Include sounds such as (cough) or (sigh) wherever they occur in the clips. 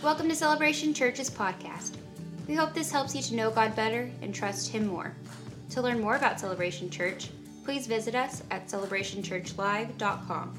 Welcome to Celebration Church's podcast. We hope this helps you to know God better and trust Him more. To learn more about Celebration Church, please visit us at celebrationchurchlive.com.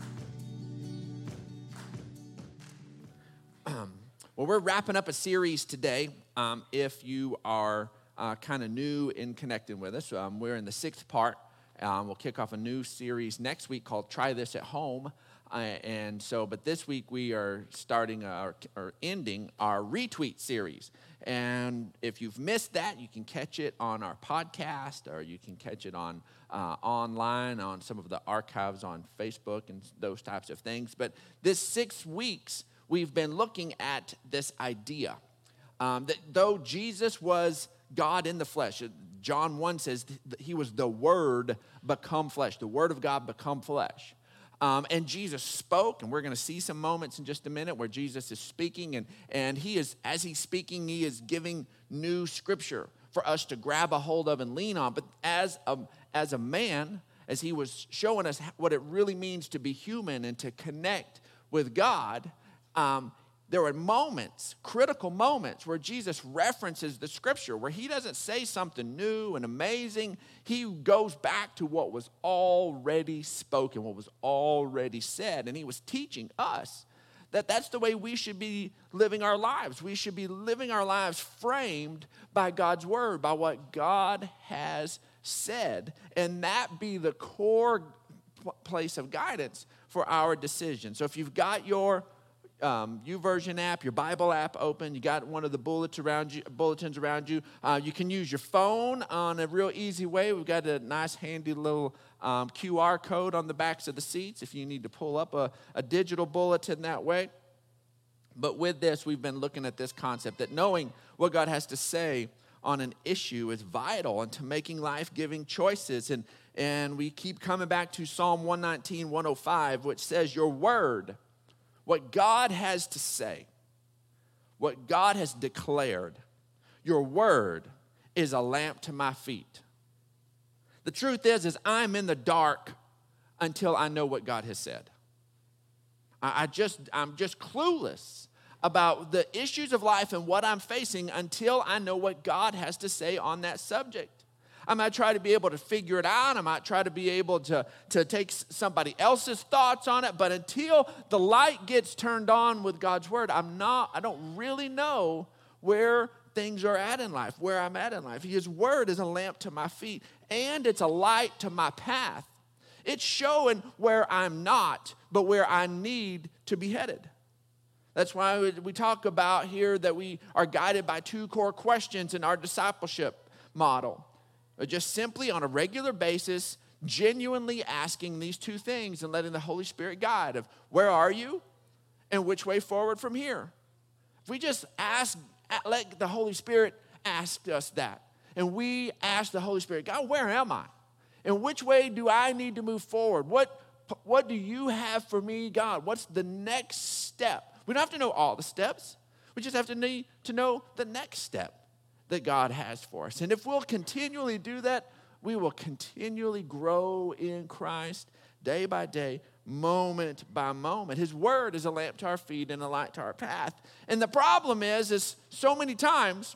(clears throat) Well, we're wrapping up a series today. Um, if you are uh, kind of new in connecting with us, um, we're in the sixth part. Um, we'll kick off a new series next week called Try This at Home. Uh, and so, but this week we are starting our, or ending our retweet series. And if you've missed that, you can catch it on our podcast or you can catch it on uh, online on some of the archives on Facebook and those types of things. But this six weeks, we've been looking at this idea um, that though Jesus was God in the flesh, John 1 says he was the Word become flesh, the Word of God become flesh. Um, and Jesus spoke, and we're going to see some moments in just a minute where Jesus is speaking, and, and he is, as he's speaking, he is giving new scripture for us to grab a hold of and lean on. But as a, as a man, as he was showing us what it really means to be human and to connect with God, um, there were moments, critical moments, where Jesus references the scripture, where he doesn't say something new and amazing. He goes back to what was already spoken, what was already said. And he was teaching us that that's the way we should be living our lives. We should be living our lives framed by God's word, by what God has said, and that be the core place of guidance for our decision. So if you've got your um, YouVersion app, your Bible app open. You got one of the bullets around you, bulletins around you. Uh, you can use your phone on a real easy way. We've got a nice, handy little um, QR code on the backs of the seats if you need to pull up a, a digital bulletin that way. But with this, we've been looking at this concept that knowing what God has to say on an issue is vital into making life giving choices. And, and we keep coming back to Psalm 119, 105, which says, Your word what God has to say, what God has declared. Your word is a lamp to my feet. The truth is, is I'm in the dark until I know what God has said. I, just, I'm just clueless about the issues of life and what I'm facing until I know what God has to say on that subject. I might try to be able to figure it out. I might try to be able to, to take somebody else's thoughts on it. But until the light gets turned on with God's word, I'm not, I don't really know where things are at in life, where I'm at in life. His word is a lamp to my feet and it's a light to my path. It's showing where I'm not, but where I need to be headed. That's why we talk about here that we are guided by two core questions in our discipleship model just simply on a regular basis, genuinely asking these two things and letting the Holy Spirit guide of where are you and which way forward from here. If we just ask, let the Holy Spirit ask us that, and we ask the Holy Spirit, God, where am I? And which way do I need to move forward? What, what do you have for me, God? What's the next step? We don't have to know all the steps. We just have to need to know the next step that God has for us. And if we'll continually do that, we will continually grow in Christ day by day, moment by moment. His word is a lamp to our feet and a light to our path. And the problem is, is so many times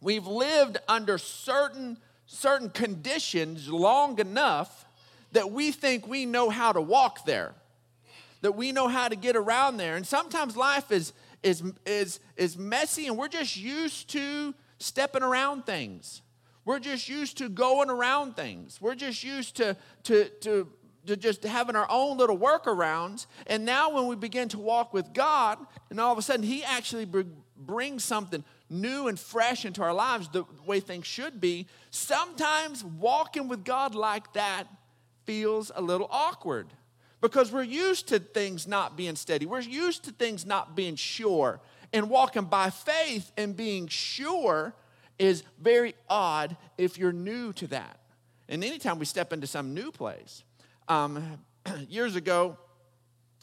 we've lived under certain certain conditions long enough that we think we know how to walk there. That we know how to get around there. And sometimes life is is, is, is messy and we're just used to stepping around things. We're just used to going around things. We're just used to, to, to, to just having our own little workarounds. And now, when we begin to walk with God, and all of a sudden, He actually brings something new and fresh into our lives, the way things should be, sometimes walking with God like that feels a little awkward because we're used to things not being steady. We're used to things not being sure. And walking by faith and being sure is very odd if you're new to that. And anytime we step into some new place, um, (clears throat) years ago,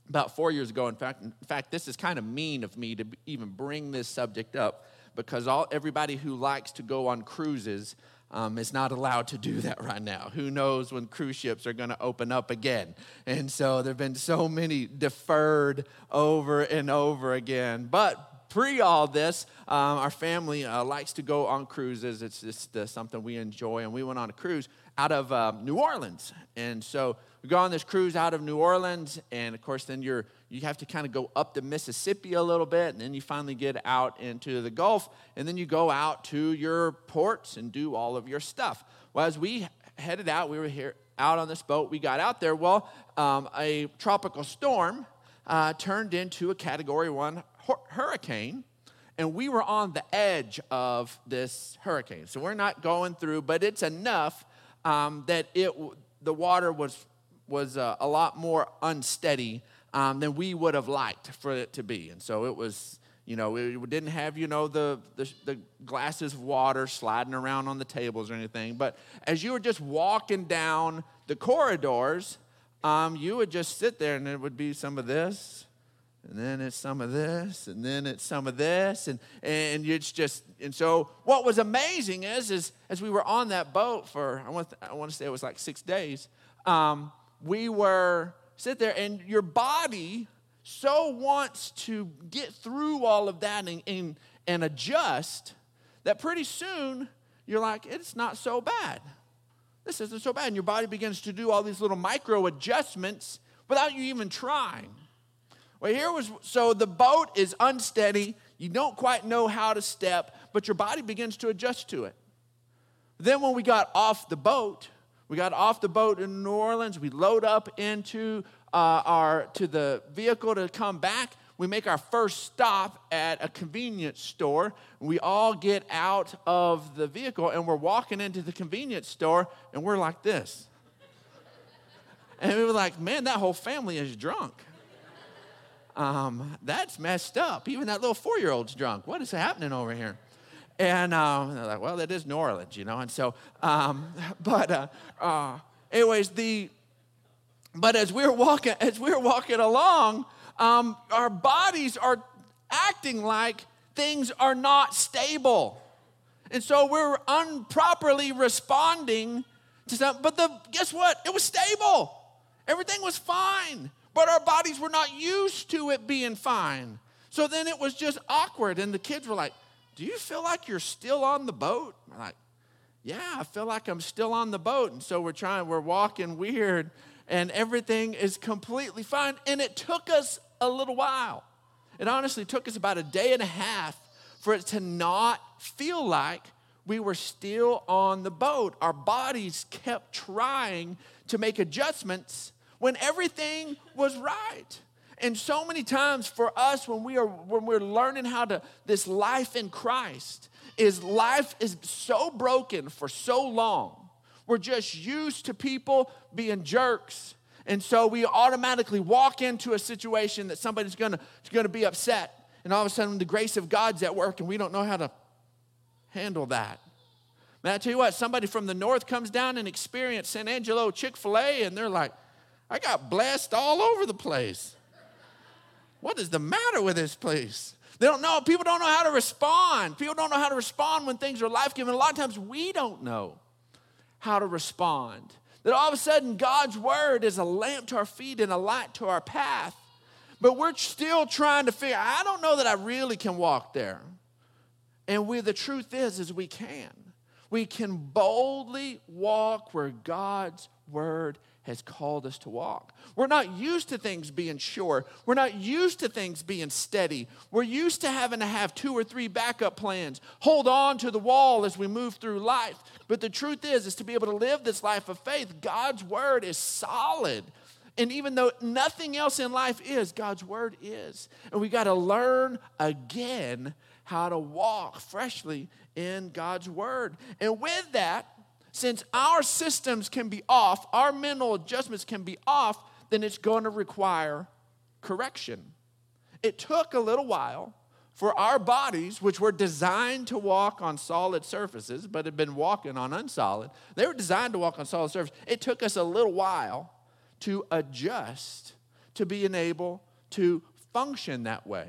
about four years ago, in fact, in fact, this is kind of mean of me to even bring this subject up because all everybody who likes to go on cruises um, is not allowed to do that right now. Who knows when cruise ships are going to open up again? And so there have been so many deferred over and over again. But pre all this, um, our family uh, likes to go on cruises. It's just uh, something we enjoy. And we went on a cruise out of uh, New Orleans. And so we go on this cruise out of New Orleans. And of course, then you're, you have to kind of go up the Mississippi a little bit. And then you finally get out into the Gulf. And then you go out to your ports and do all of your stuff. Well, as we headed out, we were here out on this boat. We got out there. Well, um, a tropical storm uh, turned into a category one hurricane and we were on the edge of this hurricane. So we're not going through, but it's enough um, that it the water was was uh, a lot more unsteady um, than we would have liked for it to be, and so it was. You know, it didn't have you know the, the the glasses of water sliding around on the tables or anything. But as you were just walking down the corridors, um, you would just sit there and it would be some of this, and then it's some of this, and then it's some of this, and, and it's just, and so what was amazing is, is as we were on that boat for, I want, I want to say it was like six days, um, we were sit there, and your body so wants to get through all of that and, and, and adjust that pretty soon you're like, it's not so bad. This isn't so bad. And your body begins to do all these little micro adjustments without you even trying. Well, here was so the boat is unsteady. You don't quite know how to step, but your body begins to adjust to it. Then, when we got off the boat, we got off the boat in New Orleans. We load up into uh, our to the vehicle to come back. We make our first stop at a convenience store. We all get out of the vehicle and we're walking into the convenience store and we're like this. And we were like, man, that whole family is drunk um, that's messed up. Even that little four year old's drunk. What is happening over here? And um, they're like, well, that is New Orleans, you know. And so, um, (laughs) but uh, uh, anyways, the but as we're walking, as we're walking along, um, our bodies are acting like things are not stable, and so we're improperly responding to something. But the guess what? It was stable. Everything was fine but our bodies were not used to it being fine. So then it was just awkward, and the kids were like, Do you feel like you're still on the boat? I'm like, Yeah, I feel like I'm still on the boat. And so we're trying, we're walking weird, and everything is completely fine. And it took us a little while. It honestly took us about a day and a half for it to not feel like we were still on the boat. Our bodies kept trying to make adjustments when everything was right. And so many times for us when we are when we're learning how to this life in Christ is life is so broken for so long. We're just used to people being jerks. And so we automatically walk into a situation that somebody's gonna, gonna be upset. And all of a sudden the grace of God's at work and we don't know how to handle that. Man, I tell you what, somebody from the north comes down and experience San Angelo Chick-fil-A and they're like, I got blessed all over the place. What is the matter with this place? They don't know. People don't know how to respond. People don't know how to respond when things are life giving. A lot of times we don't know how to respond. That all of a sudden God's word is a lamp to our feet and a light to our path. But we're still trying to figure, I don't know that I really can walk there. And we, the truth is, is we can. We can boldly walk where God's word has called us to walk. We're not used to things being sure. We're not used to things being steady. We're used to having to have two or three backup plans, hold on to the wall as we move through life. But the truth is, is to be able to live this life of faith, God's word is solid. And even though nothing else in life is, God's word is. And we got to learn again how to walk freshly in God's word. And with that, since our systems can be off, our mental adjustments can be off, then it's going to require correction. It took a little while for our bodies, which were designed to walk on solid surfaces, but had been walking on unsolid, they were designed to walk on solid surfaces. It took us a little while to adjust to being able to function that way.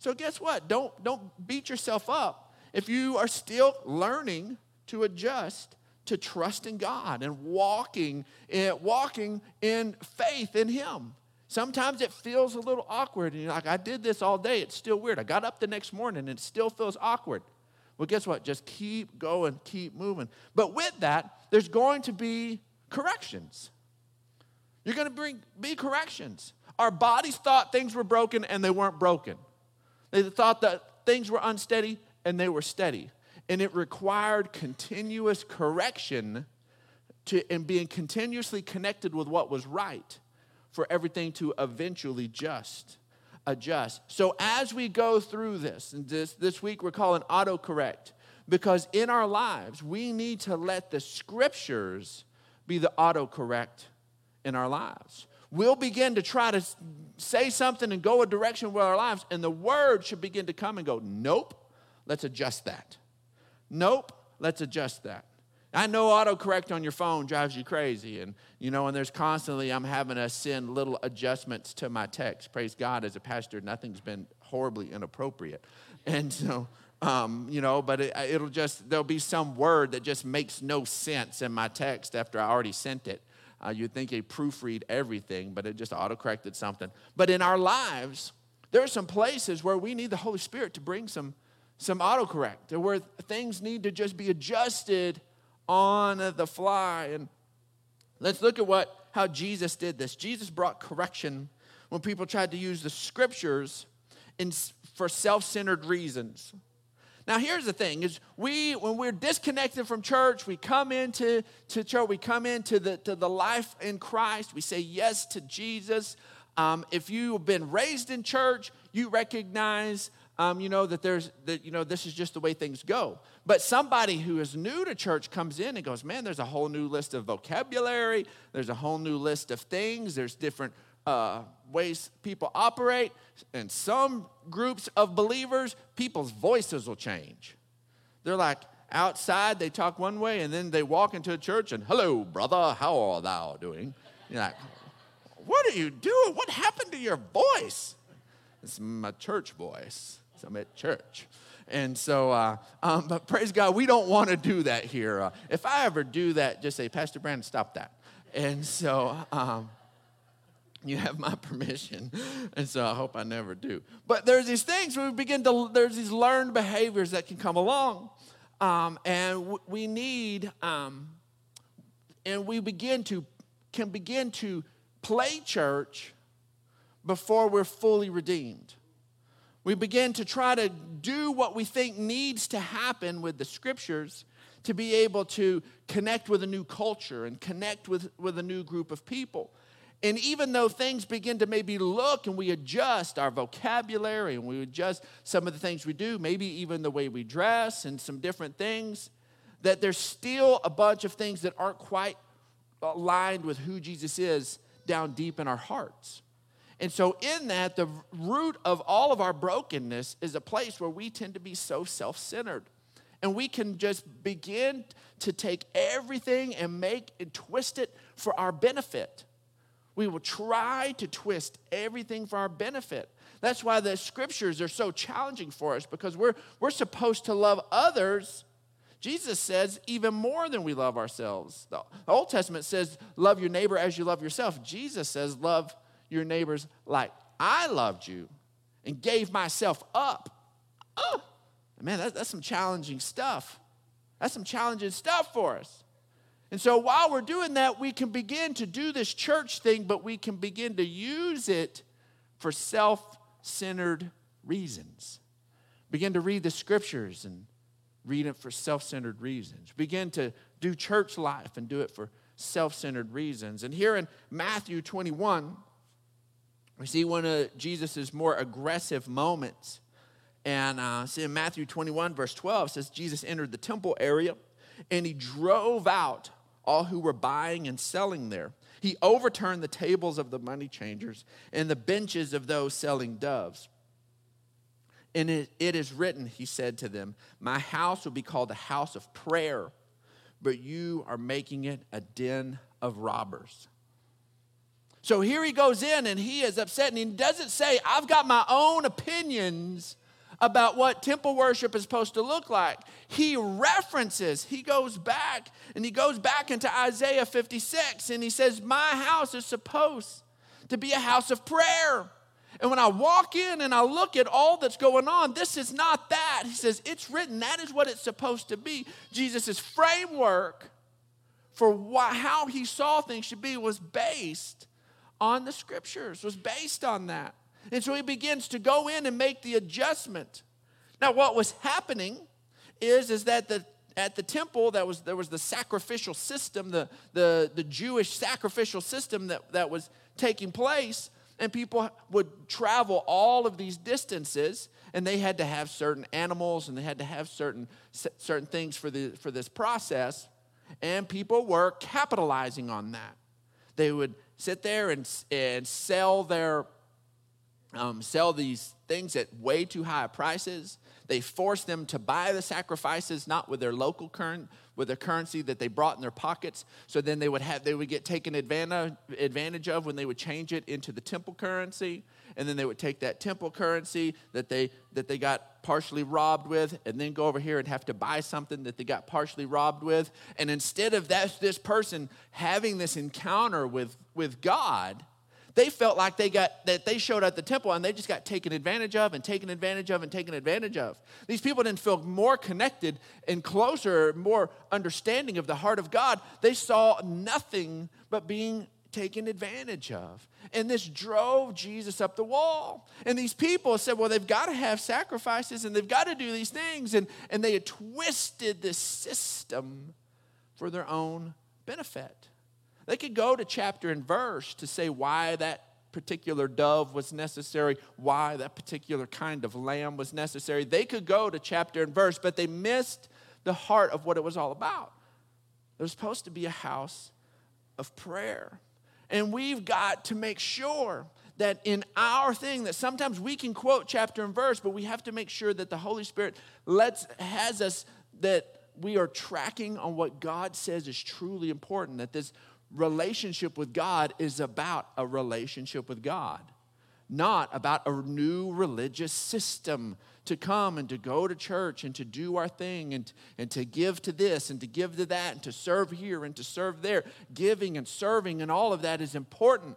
So guess what? Don't, don't beat yourself up if you are still learning to adjust to trust in God and walking in, walking in faith in Him. Sometimes it feels a little awkward. And you're like, I did this all day. It's still weird. I got up the next morning and it still feels awkward. Well, guess what? Just keep going, keep moving. But with that, there's going to be corrections. You're going to bring be corrections. Our bodies thought things were broken and they weren't broken. They thought that things were unsteady and they were steady. And it required continuous correction to, and being continuously connected with what was right for everything to eventually just adjust. So as we go through this, and this, this week we're calling autocorrect, because in our lives, we need to let the scriptures be the autocorrect in our lives. We'll begin to try to say something and go a direction with our lives, and the word should begin to come and go, Nope, let's adjust that. Nope, let's adjust that. I know autocorrect on your phone drives you crazy. And, you know, and there's constantly, I'm having to send little adjustments to my text. Praise God, as a pastor, nothing's been horribly inappropriate. And so, um, you know, but it, will just, there'll be some word that just makes no sense in my text after I already sent it. Uh, you'd think it proofread everything, but it just autocorrected something. But in our lives, there are some places where we need the Holy Spirit to bring some, some autocorrect, or where things need to just be adjusted on the fly. And let's look at what how Jesus did this. Jesus brought correction when people tried to use the scriptures in, for self-centered reasons. Now, here's the thing: is we when we're disconnected from church, we come into to church, we come into the to the life in Christ. We say yes to Jesus. Um, if you've been raised in church, you recognize um, you know, that there's, that, you know, this is just the way things go. But somebody who is new to church comes in and goes, man, there's a whole new list of vocabulary, there's a whole new list of things, there's different uh, ways people operate. And some groups of believers, people's voices will change. They're like, outside they talk one way and then they walk into a church and hello brother. How are thou doing? You're like what are you doing? What happened to your voice? It's my church voice I'm at church. And so, uh, um, but praise God, we don't want to do that here. Uh, if I ever do that, just say, Pastor Brandon, stop that. And so, um, you have my (laughs) permission. And so I hope I never do. But there's these things we begin to, there's these learned behaviors that can come along. Um, and w- we need, um, and we begin to, can begin to play church before we're fully redeemed. We begin to try to do what we think needs to happen with the scriptures to be able to connect with a new culture and connect with, with a new group of people. And even though things begin to maybe look and we adjust our vocabulary and we adjust some of the things we do, maybe even the way we dress and some different things, that there's still a bunch of things that aren't quite aligned with who Jesus is down deep in our hearts. And so, in that, the root of all of our brokenness is a place where we tend to be so self centered. And we can just begin to take everything and make and twist it for our benefit. We will try to twist everything for our benefit. That's why the scriptures are so challenging for us because we're, we're supposed to love others. Jesus says even more than we love ourselves. The Old Testament says, Love your neighbor as you love yourself. Jesus says, Love your neighbors like I loved you and gave myself up. Oh, man, that, that's some challenging stuff. That's some challenging stuff for us. And so while we're doing that, we can begin to do this church thing, but we can begin to use it for self centered reasons. Begin to read the scriptures and read it for self centered reasons. Begin to do church life and do it for self centered reasons. And here in Matthew 21, we see one of Jesus' more aggressive moments. And uh, see in Matthew 21, verse 12, says Jesus entered the temple area and he drove out all who were buying and selling there. He overturned the tables of the money changers and the benches of those selling doves. And it, it is written, he said to them, My house will be called a house of prayer, but you are making it a den of robbers. So here he goes in and he is upset and he doesn't say, I've got my own opinions about what temple worship is supposed to look like. He references, he goes back and he goes back into Isaiah 56 and he says, My house is supposed to be a house of prayer. And when I walk in and I look at all that's going on, this is not that. He says, It's written. That is what it's supposed to be. Jesus' framework for how he saw things should be was based on the scriptures, was based on that. And so he begins to go in and make the adjustment. Now, what was happening is, is that the at the temple that was there was the sacrificial system, the, the, the Jewish sacrificial system that, that was taking place and people would travel all of these distances and they had to have certain animals and they had to have certain certain things for the for this process and people were capitalizing on that they would sit there and, and sell their um, sell these things at way too high prices they forced them to buy the sacrifices not with their local current with the currency that they brought in their pockets. So then they would have they would get taken advantage, advantage of when they would change it into the temple currency. And then they would take that temple currency that they that they got partially robbed with, and then go over here and have to buy something that they got partially robbed with. And instead of that, this person having this encounter with, with God, they felt like they got that they showed at the temple and they just got taken advantage of and taken advantage of and taken advantage of. These people didn't feel more connected and closer, more understanding of the heart of God. They saw nothing but being taken advantage of. And this drove Jesus up the wall. And these people said, well, they've got to have sacrifices and they've got to do these things. And, and they had twisted this system for their own benefit. They could go to chapter and verse to say why that particular dove was necessary, why that particular kind of lamb was necessary. They could go to chapter and verse, but they missed the heart of what it was all about. Was supposed to be a house of prayer. And we've got to make sure that in our thing that sometimes we can quote chapter and verse, but we have to make sure that the Holy Spirit lets has us that we are tracking on what God says is truly important, that this relationship with God is about a relationship with God, not about a new religious system to come and to go to church and to do our thing and, and to give to this and to give to that and to serve here and to serve there. Giving and serving and all of that is important.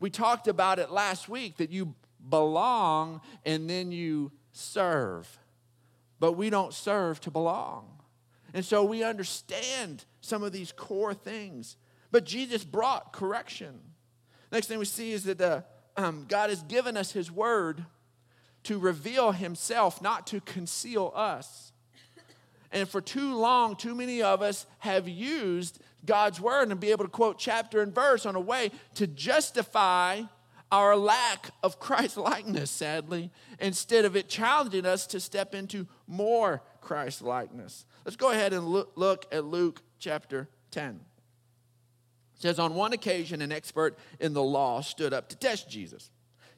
We talked about it last week that you belong and then you serve, but we don't serve to belong. And so we understand some of these core things. But Jesus brought correction. Next thing we see is that uh, um, God has given us His word to reveal Himself, not to conceal us. And for too long, too many of us have used God's word and be able to quote chapter and verse on a way to justify our lack of Christ likeness, sadly, instead of it challenging us to step into more Christ likeness. Let's go ahead and look, look at Luke chapter 10 says, On one occasion, an expert in the law stood up to test Jesus.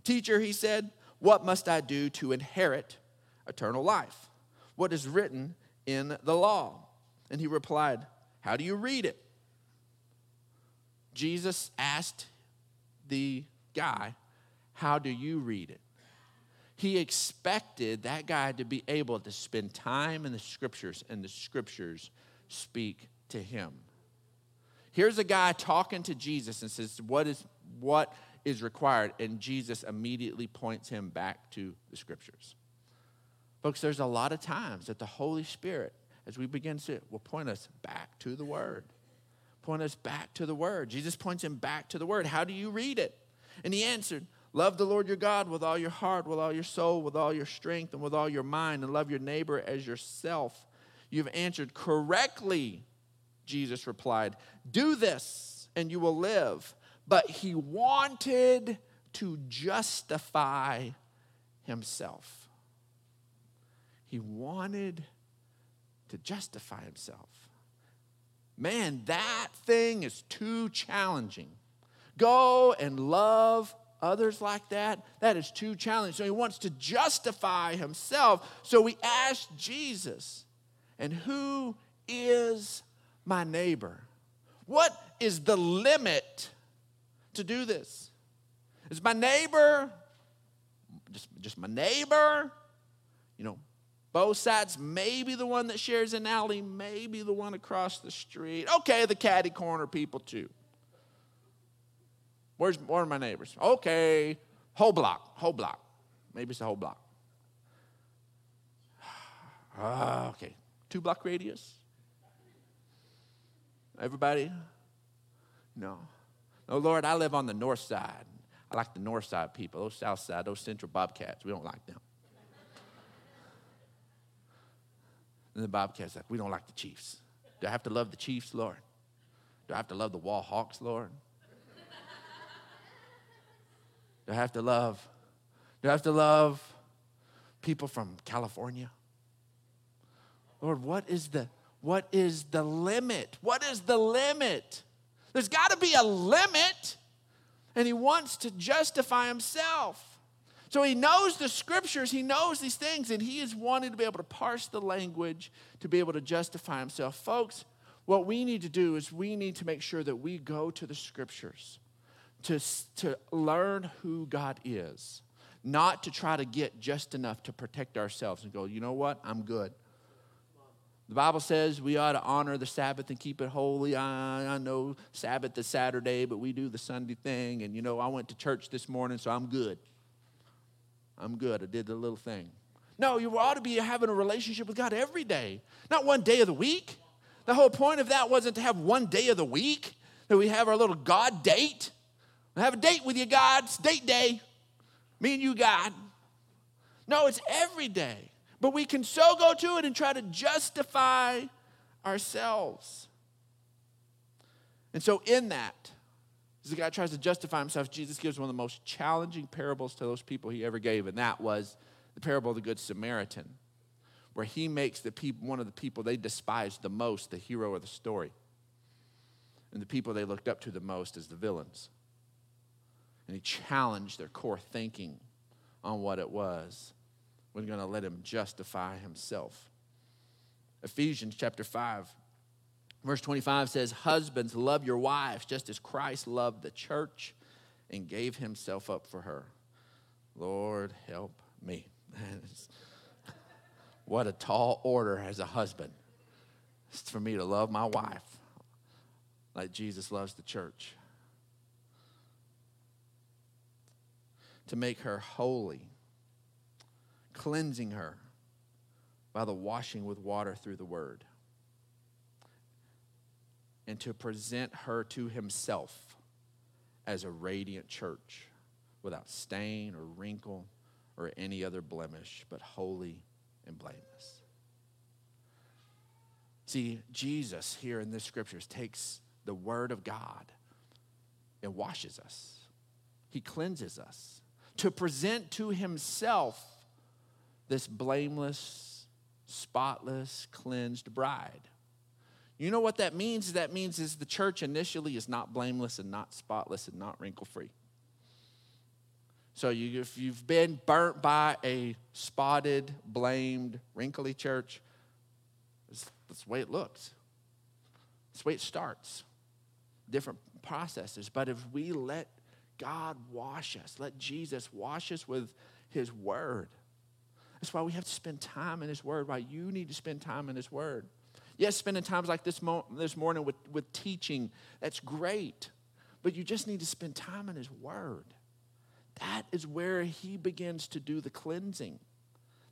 Teacher, he said, What must I do to inherit eternal life? What is written in the law? And he replied, How do you read it? Jesus asked the guy, How do you read it? He expected that guy to be able to spend time in the scriptures, and the scriptures speak to him. Here's a guy talking to Jesus and says, What is, what is required? And Jesus immediately points him back to the scriptures. Folks, there's a lot of times that the Holy Spirit, as we begin to, will point us back to the Word. Point us back to the Word. Jesus points him back to the Word. How do you read it? And he answered, Love the Lord your God with all your heart, with all your soul, with all your strength, and with all your mind, and love your neighbor as yourself. You've answered correctly. Jesus replied, Do this and you will live. But he wanted to justify himself. He wanted to justify himself. Man, that thing is too challenging. Go and love others like that. That is too challenging. So he wants to justify himself. So we ask Jesus, and who is my neighbor? What is the limit to do this? Is my neighbor just, just my neighbor? You know, both sides, maybe the one that shares an alley, maybe the one across the street. Okay, the caddy corner people too. Where's where are my neighbors? Okay, whole block, whole block. Maybe it's a whole block. (sighs) Ah, okay, two block radius. Everybody? No. No, Lord, I live on the north side. I like the north side people. Those south side, those central bobcats, we don't like them. And the bobcat's like, we don't like the Chiefs. Do I have to love the Chiefs, Lord? Do I have to love the Wall Hawks, Lord? Do I have to love? Do I have to love people from California? Lord, what is the what is the limit? What is the limit? There's got to be a limit. And he wants to justify himself. So he knows the scriptures, he knows these things, and he is wanting to be able to parse the language to be able to justify himself. Folks, what we need to do is we need to make sure that we go to the scriptures to, to learn who God is, not to try to get just enough to protect ourselves and go, you know what, I'm good. The Bible says we ought to honor the Sabbath and keep it holy. I, I know Sabbath is Saturday, but we do the Sunday thing. And you know, I went to church this morning, so I'm good. I'm good. I did the little thing. No, you ought to be having a relationship with God every day, not one day of the week. The whole point of that wasn't to have one day of the week, that we have our little God date. I have a date with you, God. It's date day. Me and you, God. No, it's every day. But we can so go to it and try to justify ourselves. And so, in that, as the guy tries to justify himself, Jesus gives one of the most challenging parables to those people he ever gave, and that was the parable of the Good Samaritan, where he makes the people, one of the people they despised the most the hero of the story, and the people they looked up to the most as the villains. And he challenged their core thinking on what it was we're going to let him justify himself. Ephesians chapter 5, verse 25 says, Husbands, love your wives just as Christ loved the church and gave himself up for her. Lord, help me. (laughs) what a tall order as a husband. It's for me to love my wife like Jesus loves the church. To make her holy cleansing her by the washing with water through the word, and to present her to himself as a radiant church without stain or wrinkle or any other blemish, but holy and blameless. See, Jesus here in the scriptures takes the word of God and washes us, he cleanses us to present to himself this blameless, spotless, cleansed bride. You know what that means? That means is the church initially is not blameless and not spotless and not wrinkle free. So you, if you've been burnt by a spotted, blamed, wrinkly church, that's the way it looks. That's the way it starts. Different processes. But if we let God wash us, let Jesus wash us with his word, that's why we have to spend time in His Word, why you need to spend time in His Word. Yes, spending times like this, mo- this morning with, with teaching, that's great. But you just need to spend time in His Word. That is where He begins to do the cleansing.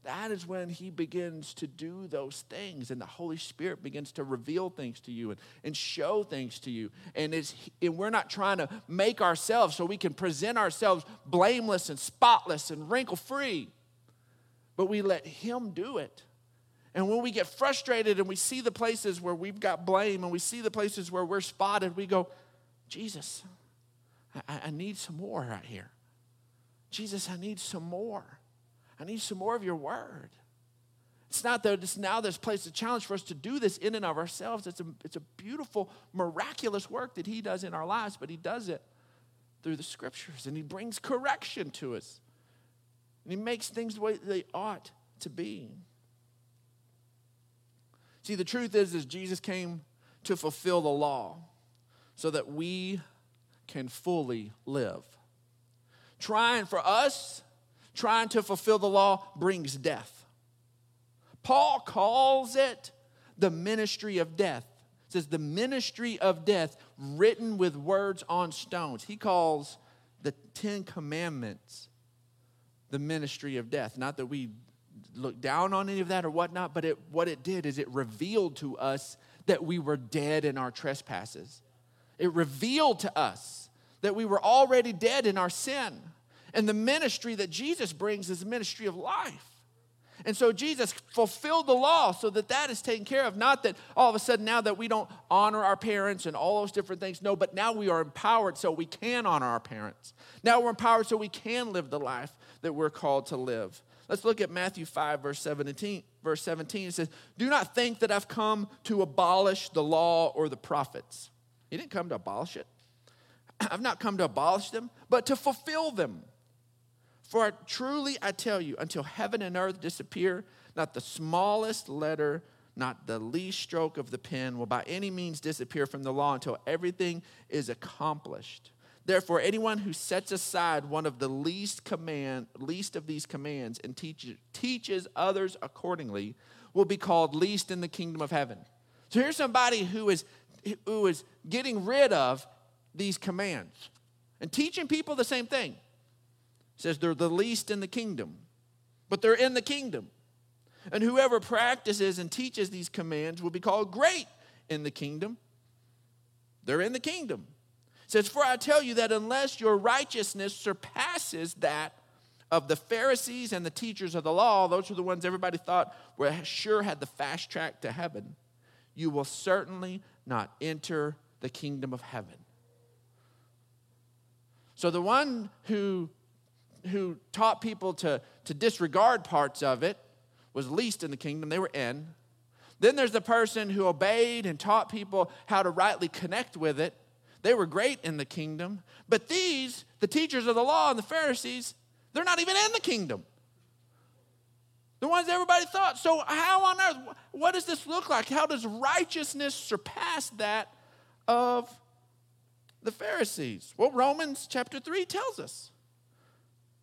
That is when He begins to do those things, and the Holy Spirit begins to reveal things to you and, and show things to you. And, it's, and we're not trying to make ourselves so we can present ourselves blameless and spotless and wrinkle free but we let Him do it. And when we get frustrated and we see the places where we've got blame and we see the places where we're spotted, we go, Jesus, I, I need some more right here. Jesus, I need some more. I need some more of your word. It's not that it's now there's place a challenge for us to do this in and of ourselves. It's a, it's a beautiful, miraculous work that He does in our lives, but He does it through the scriptures and He brings correction to us. And he makes things the way they ought to be. See, the truth is, is Jesus came to fulfill the law so that we can fully live. Trying for us, trying to fulfill the law brings death. Paul calls it the ministry of death. It says the ministry of death written with words on stones. He calls the Ten Commandments the ministry of death. Not that we look down on any of that or whatnot, but it, what it did is it revealed to us that we were dead in our trespasses. It revealed to us that we were already dead in our sin. And the ministry that Jesus brings is a ministry of life. And so Jesus fulfilled the law so that that is taken care of. Not that all of a sudden now that we don't honor our parents and all those different things. No, but now we are empowered so we can honor our parents. Now we're empowered so we can live the life that we're called to live. Let's look at Matthew 5, verse 17. Verse 17 it says, Do not think that I've come to abolish the law or the prophets. He didn't come to abolish it. (clears throat) I've not come to abolish them, but to fulfill them. For truly I tell you, until heaven and earth disappear, not the smallest letter, not the least stroke of the pen will by any means disappear from the law until everything is accomplished. Therefore, anyone who sets aside one of the least command, least of these commands and teaches teaches others accordingly will be called least in the kingdom of heaven. So here's somebody who is who is getting rid of these commands and teaching people the same thing. Says they're the least in the kingdom, but they're in the kingdom. And whoever practices and teaches these commands will be called great in the kingdom. They're in the kingdom says, For I tell you that unless your righteousness surpasses that of the Pharisees and the teachers of the law, those were the ones everybody thought were sure had the fast track to heaven, you will certainly not enter the kingdom of heaven. So the one who, who taught people to, to disregard parts of it was least in the kingdom, they were in. Then there's the person who obeyed and taught people how to rightly connect with it they were great in the kingdom. But these, the teachers of the law and the Pharisees, they're not even in the kingdom. The ones everybody thought. So, how on earth, what does this look like? How does righteousness surpass that of the Pharisees? Well, Romans chapter 3 tells us.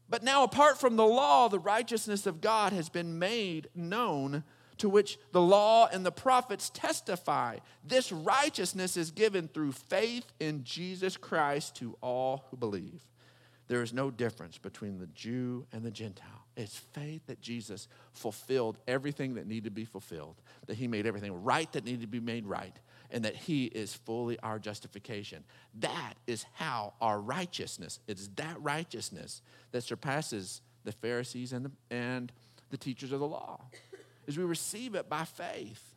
But now, apart from the law, the righteousness of God has been made known to which the law and the prophets testify. This righteousness is given through faith in Jesus Christ to all who believe. There is no difference between the Jew and the Gentile. It's faith that Jesus fulfilled everything that needed to be fulfilled, that he made everything right that needed to be made right, and that he is fully our justification. That is how our righteousness, it's that righteousness that surpasses the Pharisees and the, and the teachers of the law is we receive it by faith.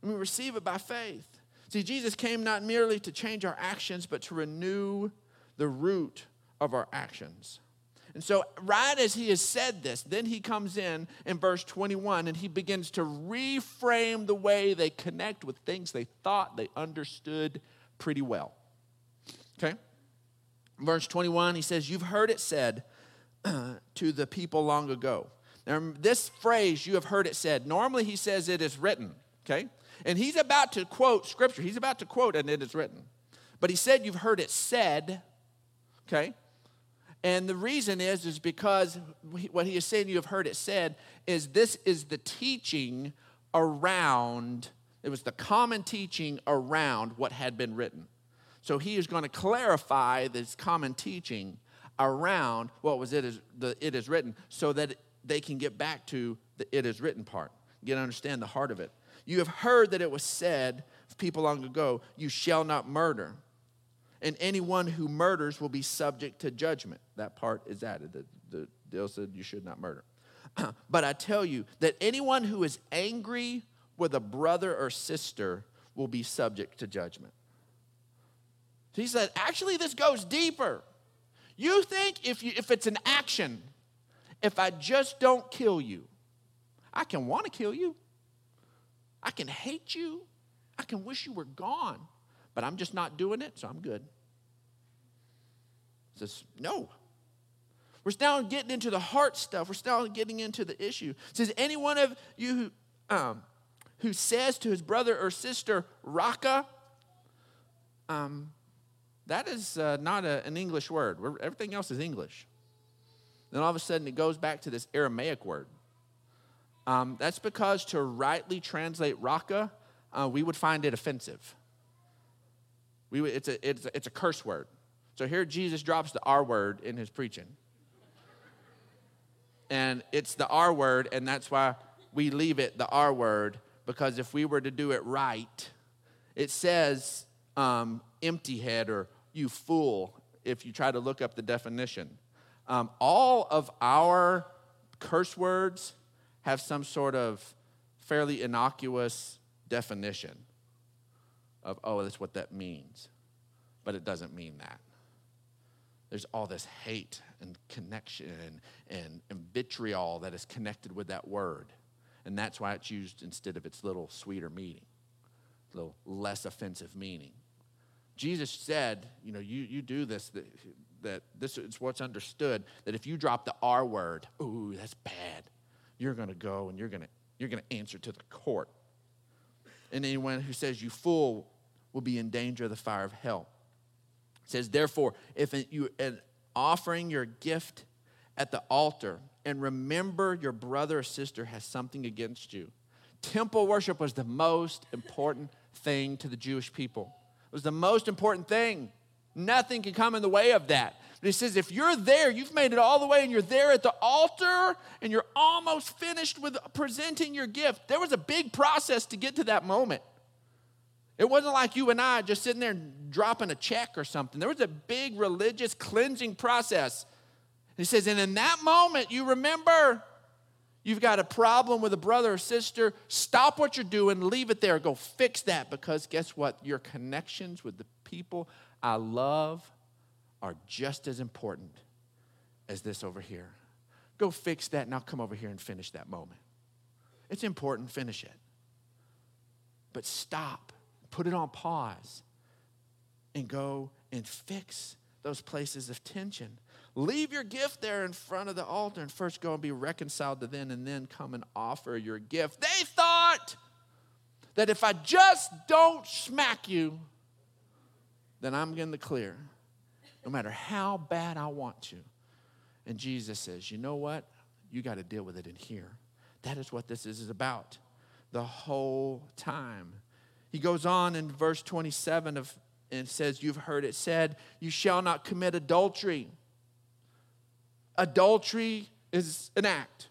And we receive it by faith. See, Jesus came not merely to change our actions, but to renew the root of our actions. And so, right as he has said this, then he comes in in verse 21 and he begins to reframe the way they connect with things they thought they understood pretty well. Okay? Verse 21, he says, You've heard it said (clears throat) to the people long ago. Now, this phrase, you have heard it said. Normally, he says it is written, okay? And he's about to quote scripture. He's about to quote, and it is written. But he said, You've heard it said, okay? And the reason is, is because what he is saying, you have heard it said, is this is the teaching around, it was the common teaching around what had been written. So he is going to clarify this common teaching around what was it is, the, it is written so that they can get back to the it is written part, get understand the heart of it. You have heard that it was said people long ago, you shall not murder. And anyone who murders will be subject to judgment. That part is added. The, the deal said you should not murder. (clears throat) but I tell you that anyone who is angry with a brother or sister will be subject to judgment. He said, actually, this goes deeper. You think if, you, if it's an action, if I just don't kill you, I can want to kill you. I can hate you. I can wish you were gone. But I'm just not doing it, so I'm good. Says, no. We're now getting into the heart stuff. We're now getting into the issue. It says, any one of you who, um, who says to his brother or sister, Raca, um, that is uh, not a, an English word. Everything else is English. Then all of a sudden it goes back to this Aramaic word. Um, that's because to rightly translate Raca, uh, we would find it offensive. We it's, a, it's, a, it's a curse word. So here Jesus drops the R word in his preaching. And it's the R word, and that's why we leave it the R word, because if we were to do it right, it says um, empty head or you fool if you try to look up the definition. Um, all of our curse words have some sort of fairly innocuous definition of, oh, that's what that means. But it doesn't mean that. There's all this hate and connection and, and, vitriol that is connected with that word. And that's why it's used instead of its little sweeter meaning, little less offensive meaning. Jesus said, you know, you, you do this, that, that this is what's understood, that if you drop the R word, ooh, that's bad, you're going to go and you're to you're to answer to the court. And anyone who says you fool will be in danger of the fire of hell. It says, therefore, if you an offering your gift at the altar and remember your brother or sister has something against you. Temple worship was the most important thing to the Jewish people. It was the most important thing. Nothing can come in the way of that. But he says, if you're there, you've made it all the way, and you're there at the altar, and you're almost finished with presenting your gift. There was a big process to get to that moment. It wasn't like you and I just sitting there dropping a check or something. There was a big religious cleansing process. He says, and in that moment, you remember you've got a problem with a brother or sister, stop what you're doing, leave it there, go fix that because guess what? Your connections with the people I love are just as important as this over here. Go fix that, now come over here and finish that moment. It's important, finish it. But stop, put it on pause, and go and fix those places of tension. Leave your gift there in front of the altar and first go and be reconciled to them and then come and offer your gift. They thought that if I just don't smack you, then I'm in the clear, no matter how bad I want to. And Jesus says, You know what? You got to deal with it in here. That is what this is about the whole time. He goes on in verse 27 of and says, You've heard it said, You shall not commit adultery. Adultery is an act.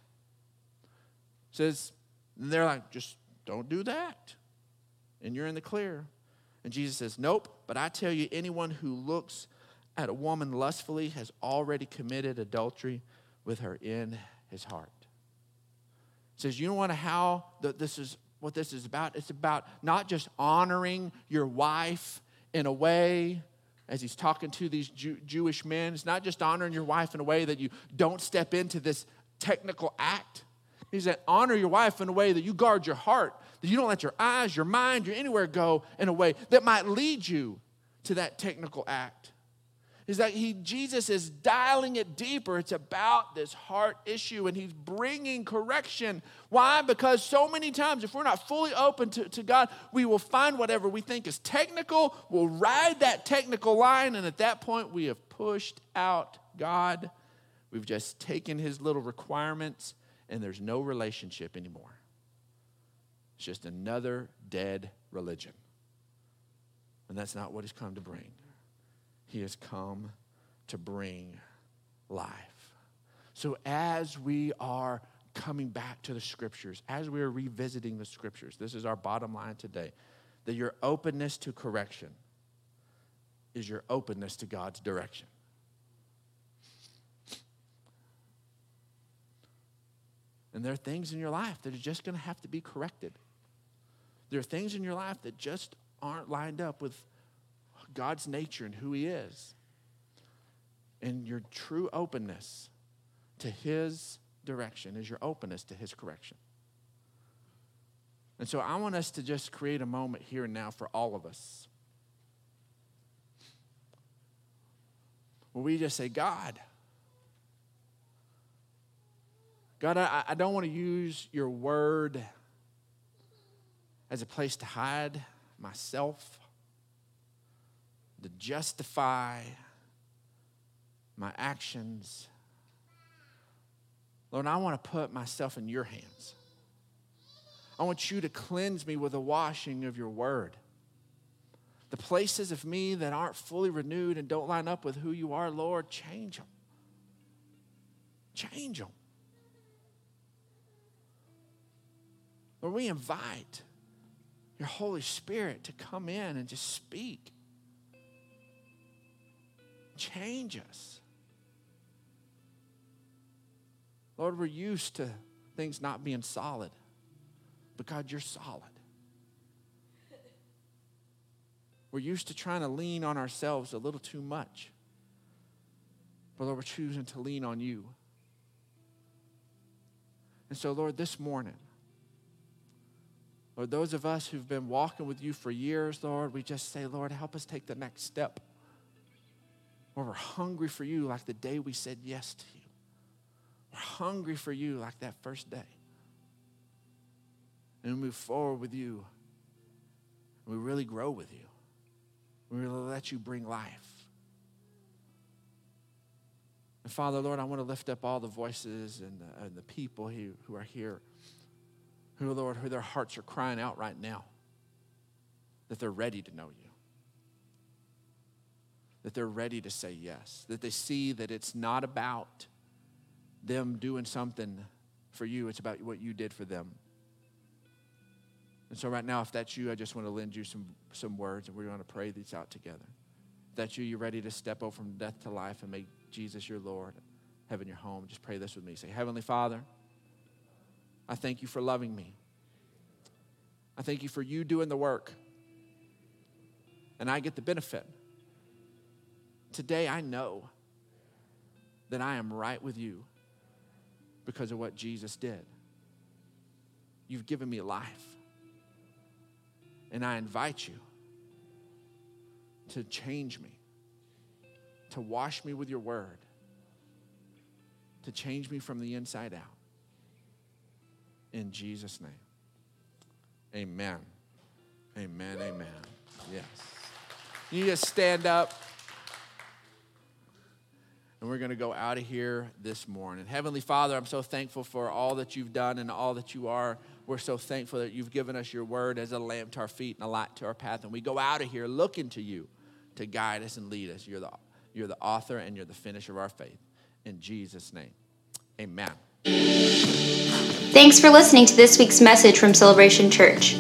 Says, and they're like, just don't do that. And you're in the clear. And Jesus says, Nope, but I tell you, anyone who looks at a woman lustfully has already committed adultery with her in his heart. Says, You know what, how that this is what this is about? It's about not just honoring your wife in a way as he's talking to these Jew- Jewish men. It's not just honoring your wife in a way that you don't step into this technical act. He said, honor your wife in a way that you guard your heart, that you don't let your eyes, your mind, your anywhere go in a way that might lead you to that technical act is that he jesus is dialing it deeper. It's about this heart issue and he's bringing correction. Why? Because so many times if we're not fully open to, to god we will find whatever we think is technical we'll ride that technical line and at that point we have pushed out god. We've just taken his little requirements and there's no relationship anymore. It's just another dead religion. And that's not what he's come to bring he has come to bring life. So as we are coming back to the scriptures, as we are revisiting the scriptures, this is our bottom line today that your openness to correction is your openness to God's direction. And there are things in your life that are just going to have to be corrected. There are things in your life that just aren't lined up with God's nature and who He is, and your true openness to His direction is your openness to His correction. And so I want us to just create a moment here and now for all of us where we just say, God, God, I, I don't want to use your word as a place to hide myself to justify my actions. Lord, I want to put myself in your hands. I want you to cleanse me with the washing of your word. The places of me that aren't fully renewed and don't line up with who you are, Lord, change them. Change them. Lord, we invite your Holy Spirit to come in and just speak. Change us. Lord, we're used to things not being solid, but God, you're solid. We're used to trying to lean on ourselves a little too much. But Lord, we're choosing to lean on you. And so, Lord, this morning, Lord, those of us who've been walking with you for years, Lord, we just say, Lord, help us take the next step. We're hungry for you like the day we said yes to you. We're hungry for you like that first day. And we move forward with you. We really grow with you. We really let you bring life. And Father, Lord, I want to lift up all the voices and the, and the people who, who are here who, Lord, who their hearts are crying out right now that they're ready to know you, that they're ready to say yes, that they see that it's not about them doing something for you, it's about what you did for them. And so, right now, if that's you, I just want to lend you some, some words and we're going to pray these out together. If that's you, you're ready to step over from death to life and make Jesus your Lord, heaven your home. Just pray this with me. Say, Heavenly Father, I thank you for loving me. I thank you for you doing the work. And I get the benefit. Today, I know that I am right with you because of what Jesus did. You've given me life. And I invite you to change me, to wash me with your word, to change me from the inside out. In Jesus' name. Amen. Amen. Amen. Yes. You just stand up. And we're going to go out of here this morning. Heavenly Father, I'm so thankful for all that you've done and all that you are. We're so thankful that you've given us your word as a lamp to our feet and a light to our path. And we go out of here looking to you to guide us and lead us. You're the, you're the author and you're the finisher of our faith. In Jesus' name, amen. Thanks for listening to this week's message from Celebration Church.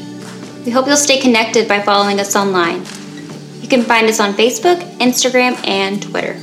We hope you'll stay connected by following us online. You can find us on Facebook, Instagram, and Twitter.